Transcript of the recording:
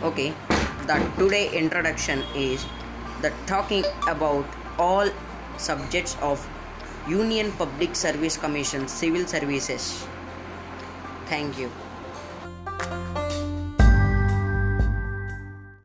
Okay, the today introduction is the talking about all subjects of Union Public Service Commission Civil Services. Thank you.